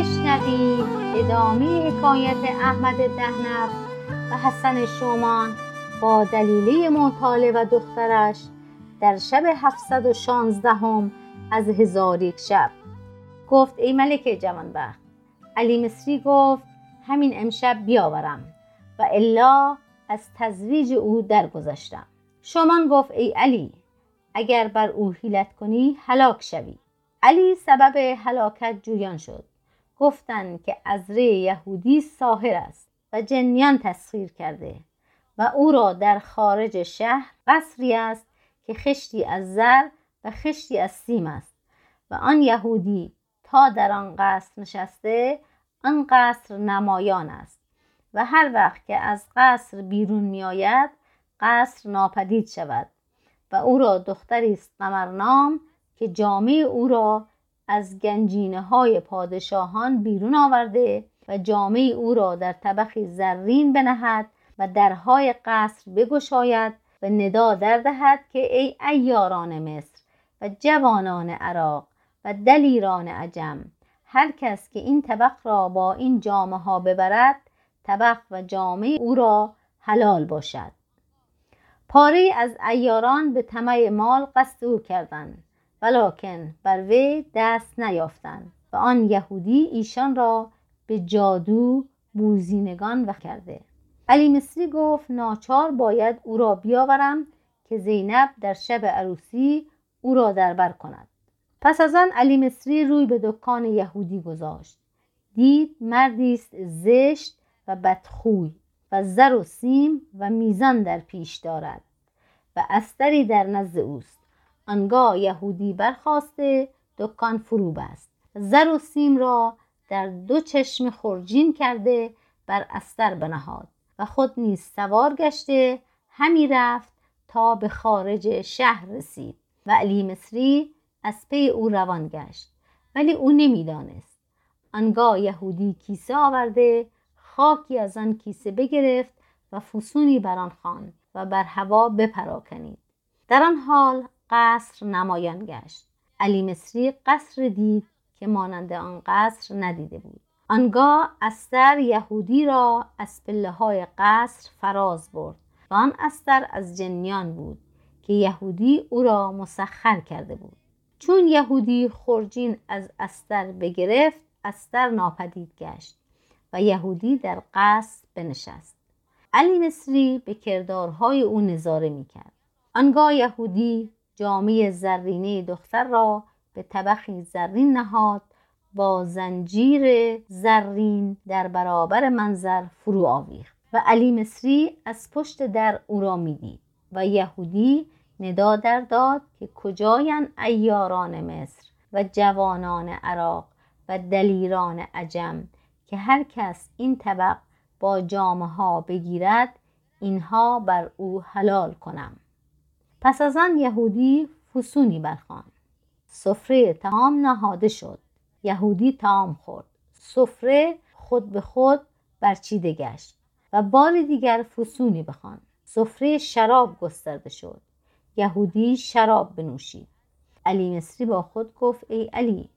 بشنوید ادامه حکایت احمد دهنر و حسن شومان با دلیله محتاله و دخترش در شب 716 هم از هزار یک شب. گفت ای ملک جوانبخت علی مصری گفت همین امشب بیاورم و الا از تزویج او درگذشتم. شمان گفت ای علی اگر بر او حیلت کنی هلاک شوی. علی سبب هلاکت جویان شد. گفتند که ازره یهودی ساهر است و جنیان تسخیر کرده و او را در خارج شهر قصری است که خشتی از زر و خشتی از سیم است و آن یهودی تا در آن قصر نشسته آن قصر نمایان است و هر وقت که از قصر بیرون می آید قصر ناپدید شود و او را دختری است قمرنام که جامعه او را از گنجینه های پادشاهان بیرون آورده و جامعه او را در طبقی زرین بنهد و درهای قصر بگشاید و ندا در دهد که ای ایاران مصر و جوانان عراق و دلیران عجم هر کس که این طبق را با این جامعه ها ببرد طبق و جامعه او را حلال باشد. پاره از ایاران به طمع مال قصد او کردند. ولکن بر وی دست نیافتند و آن یهودی ایشان را به جادو بوزینگان و کرده. علی مصری گفت ناچار باید او را بیاورم که زینب در شب عروسی او را دربر کند. پس از آن علی مصری روی به دکان یهودی گذاشت. دید مردی است زشت و بدخوی و زر و سیم و میزان در پیش دارد و استری در نزد اوست. آنگاه یهودی برخواسته دکان فرو بست زر و سیم را در دو چشم خورجین کرده بر استر بنهاد و خود نیز سوار گشته همی رفت تا به خارج شهر رسید و علی مصری از پی او روان گشت. ولی او نمی‌دانست. آنگاه یهودی کیسه آورده خاکی از آن کیسه بگرفت و فسونی بر آن خواند و بر هوا بپراکنید. در آن حال قصر نمایان گشت. علی مصری قصر دید که مانند آن قصر ندیده بود. آنگاه استر یهودی را از پله های قصر فراز برد و آن استر از جنیان بود که یهودی او را مسخر کرده بود. چون یهودی خورجین از استر بگرفت استر ناپدید گشت و یهودی در قصر بنشست. علی مصری به کردارهای او نظاره می‌کرد. آنگاه یهودی جامعه زرینه دختر را به طبخی زرین نهاد با زنجیر زرین در برابر منظر فرو آویخت و علی مصری از پشت در او را می‌دید و یهودی ندا در داد که کجاین ایاران مصر و جوانان عراق و دلیران عجم که هر کس این طبق با جامعه ها بگیرد اینها بر او حلال کنم. پس از آن یهودی فسونی برخوان سفره تمام نهاده شد. یهودی تام خورد. سفره خود به خود برچیده گشت و بار دیگر فسونی بخوان سفره شراب گسترده شد. یهودی شراب بنوشید. علی مصری با خود گفت ای علی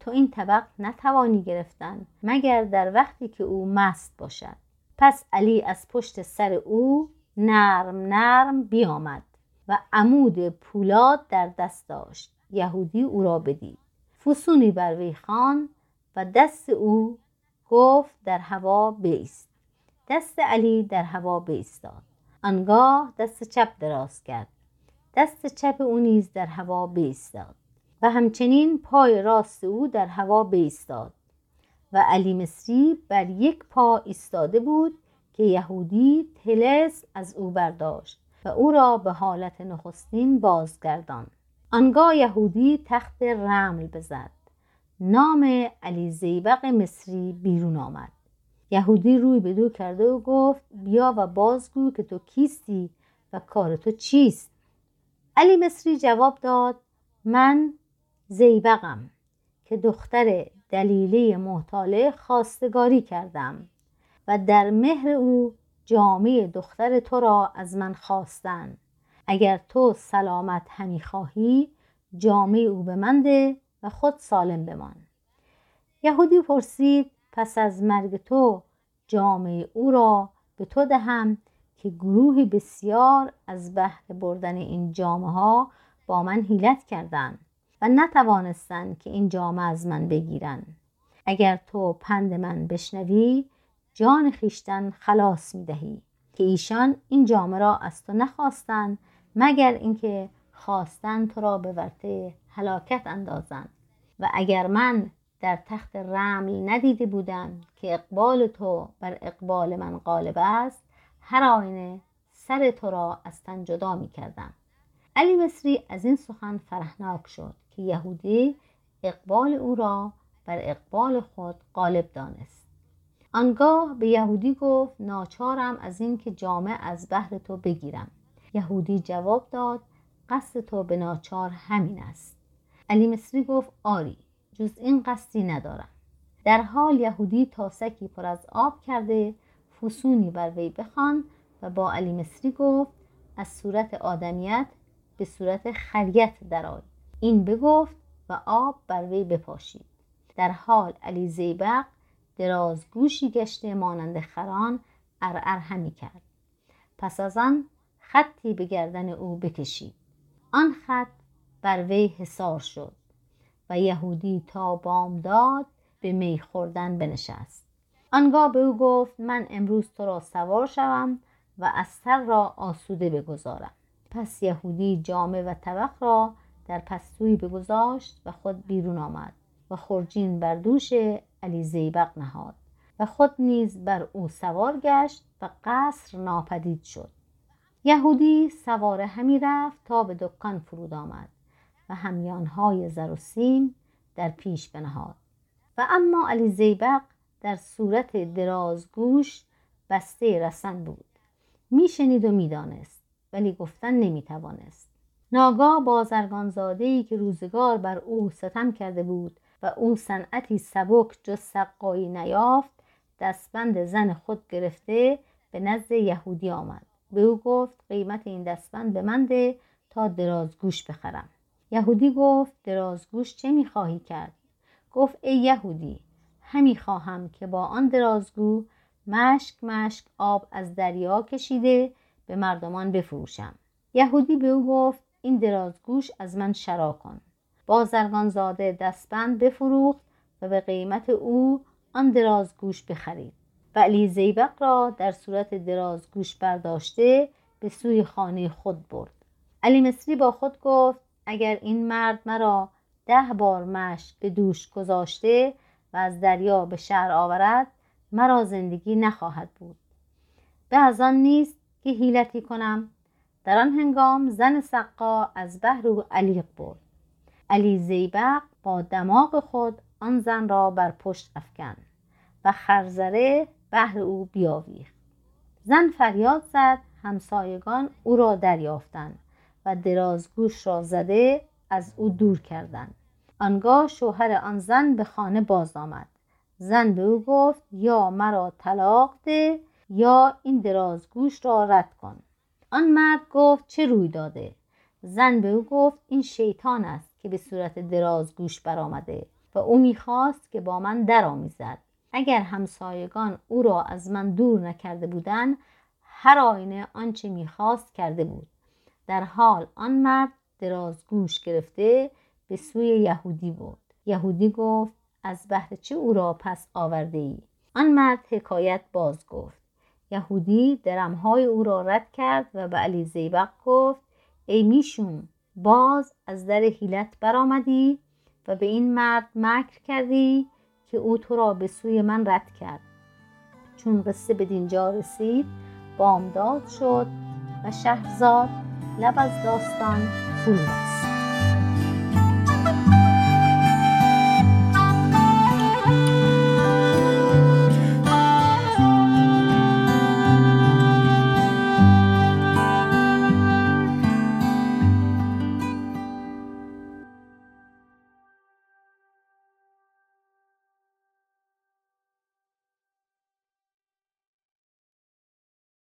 تو این طبق نتوانی گرفتن مگر در وقتی که او مست باشد. پس علی از پشت سر او نرم نرم بیامد. و عمود پولاد در دست داشت. یهودی او را بدید. فسونی بر وی خان و دست او گفت در هوا بیست. دست علی در هوا بیستاد. آنگاه دست چپ دراز کرد. دست چپ او نیز در هوا بیستاد و همچنین پای راست او در هوا بیستاد و علی مصری بر یک پا ایستاده بود که یهودی تلس از او برداشت. و او را به حالت نخستین بازگردان. آنگاه یهودی تخت رمل بزد. نام علی زیبق مصری بیرون آمد. یهودی روی به دو کرده و گفت بیا و بازگو که تو کیستی و کار تو چیست؟ علی مصری جواب داد من زیبقم که دختر دلیله محتاله خواستگاری کردم و در مهر او جامعه دختر تو را از من خواستن. اگر تو سلامت همی خواهی جامعه او به من ده و خود سالم بمان. یهودی پرسید پس از مرگ تو جامعه او را به تو دهم که گروهی بسیار از بهر بردن این جامعه ها با من حیلت کردند و نتوانستند که این جامعه از من بگیرند. اگر تو پند من بشنوی جان خیشتن خلاص می دهی که ایشان این جامعه را از تو نخواستند مگر اینکه خواستن تو را به ورطه هلاکت اندازند. و اگر من در تخت رمل ندیده بودم که اقبال تو بر اقبال من غالب است هر آینه سر تو را از تن جدا می کردم علی مصری از این سخن فرحناک شد که یهودی اقبال او را بر اقبال خود غالب دانست. آنگاه به یهودی گفت ناچارم از اینکه جامع از بهر تو بگیرم. یهودی جواب داد قصد تو به ناچار همین است. علی مصری گفت آری جز این قصدی ندارم. در حال یهودی تاسکی پر از آب کرده فسونی بر وی بخوان و با علی مصری گفت از صورت آدمیت به صورت خریت درآی این بگفت و آب بر وی بپاشید. در حال علی زیبق درازگوشی گشته مانند خران ارعر همی کرد. پس از آن خطی به گردن او بکشید. آن خط بر وی حصار شد و یهودی تا بامداد به می خوردن بنشست. آنگاه به او گفت من امروز تو را سوار شوم و از سر را آسوده بگذارم. پس یهودی جامه و طبق را در پستوی بگذاشت و خود بیرون آمد و خرجین بر دوش علی زیبق نهاد و خود نیز بر او سوار گشت و قصر ناپدید شد. یهودی سوار همی رفت تا به دکان فرود آمد و همیانهای زر و سیم در پیش بنهاد. و اما علی زیبق در صورت درازگوش بسته رسن بود. میشنید و می‌دانست ولی گفتن نمی‌توانست. ناگاه بازرگانزاده ای که روزگار بر او ستم کرده بود و او صنعتی سبک جز سقایی نیافت دستبند زن خود گرفته به نزد یهودی آمد. به او گفت قیمت این دستبند به من ده تا درازگوش بخرم. یهودی گفت درازگوش چه می‌خواهی کرد؟ گفت ای یهودی همی خواهم که با آن درازگو مشک مشک آب از دریا کشیده به مردمان بفروشم. یهودی به او گفت این درازگوش از من شرا کن. بازرگان زاده دستبند بفروخت و به قیمت او آن درازگوش بخرید. و علی زیبق را در صورت درازگوش برداشته به سوی خانه خود برد. علی مصری با خود گفت اگر این مرد مرا ده بار مشک به دوش گذاشته و از دریا به شهر آورد مرا زندگی نخواهد بود. به از آن نیست که حیلتی کنم. در آن هنگام زن سقا از او علیق برد. علی زیبق با دماغ خود آن زن را بر پشت افکن و خرزره بهر او بیاویخت. زن فریاد زد همسایگان او را دریافتند و درازگوش را زده از او دور کردند. آنگاه شوهر آن زن به خانه باز آمد. زن به او گفت یا مرا طلاق ده یا این درازگوش را رد کن. آن مرد گفت چه روی داده؟ زن به او گفت این شیطان است. که به صورت درازگوش برآمده و او می‌خواست که با من درآمیزد. اگر همسایگان او را از من دور نکرده بودند هر آینه آنچه می‌خواست کرده بود. در حال آن مرد درازگوش گرفته به سوی یهودی بود. یهودی گفت از بهر چه او را پس آورده ای؟ آن مرد حکایت باز گفت. یهودی درمهای او را رد کرد و به علی زیبق گفت ای میشون باز از در حیلت برآمدی و به این مرد مکر کردی که او تو را به سوی من رد کرد. چون قصه به دینجا رسید بامداد شد و شهرزاد لب از داستان فرو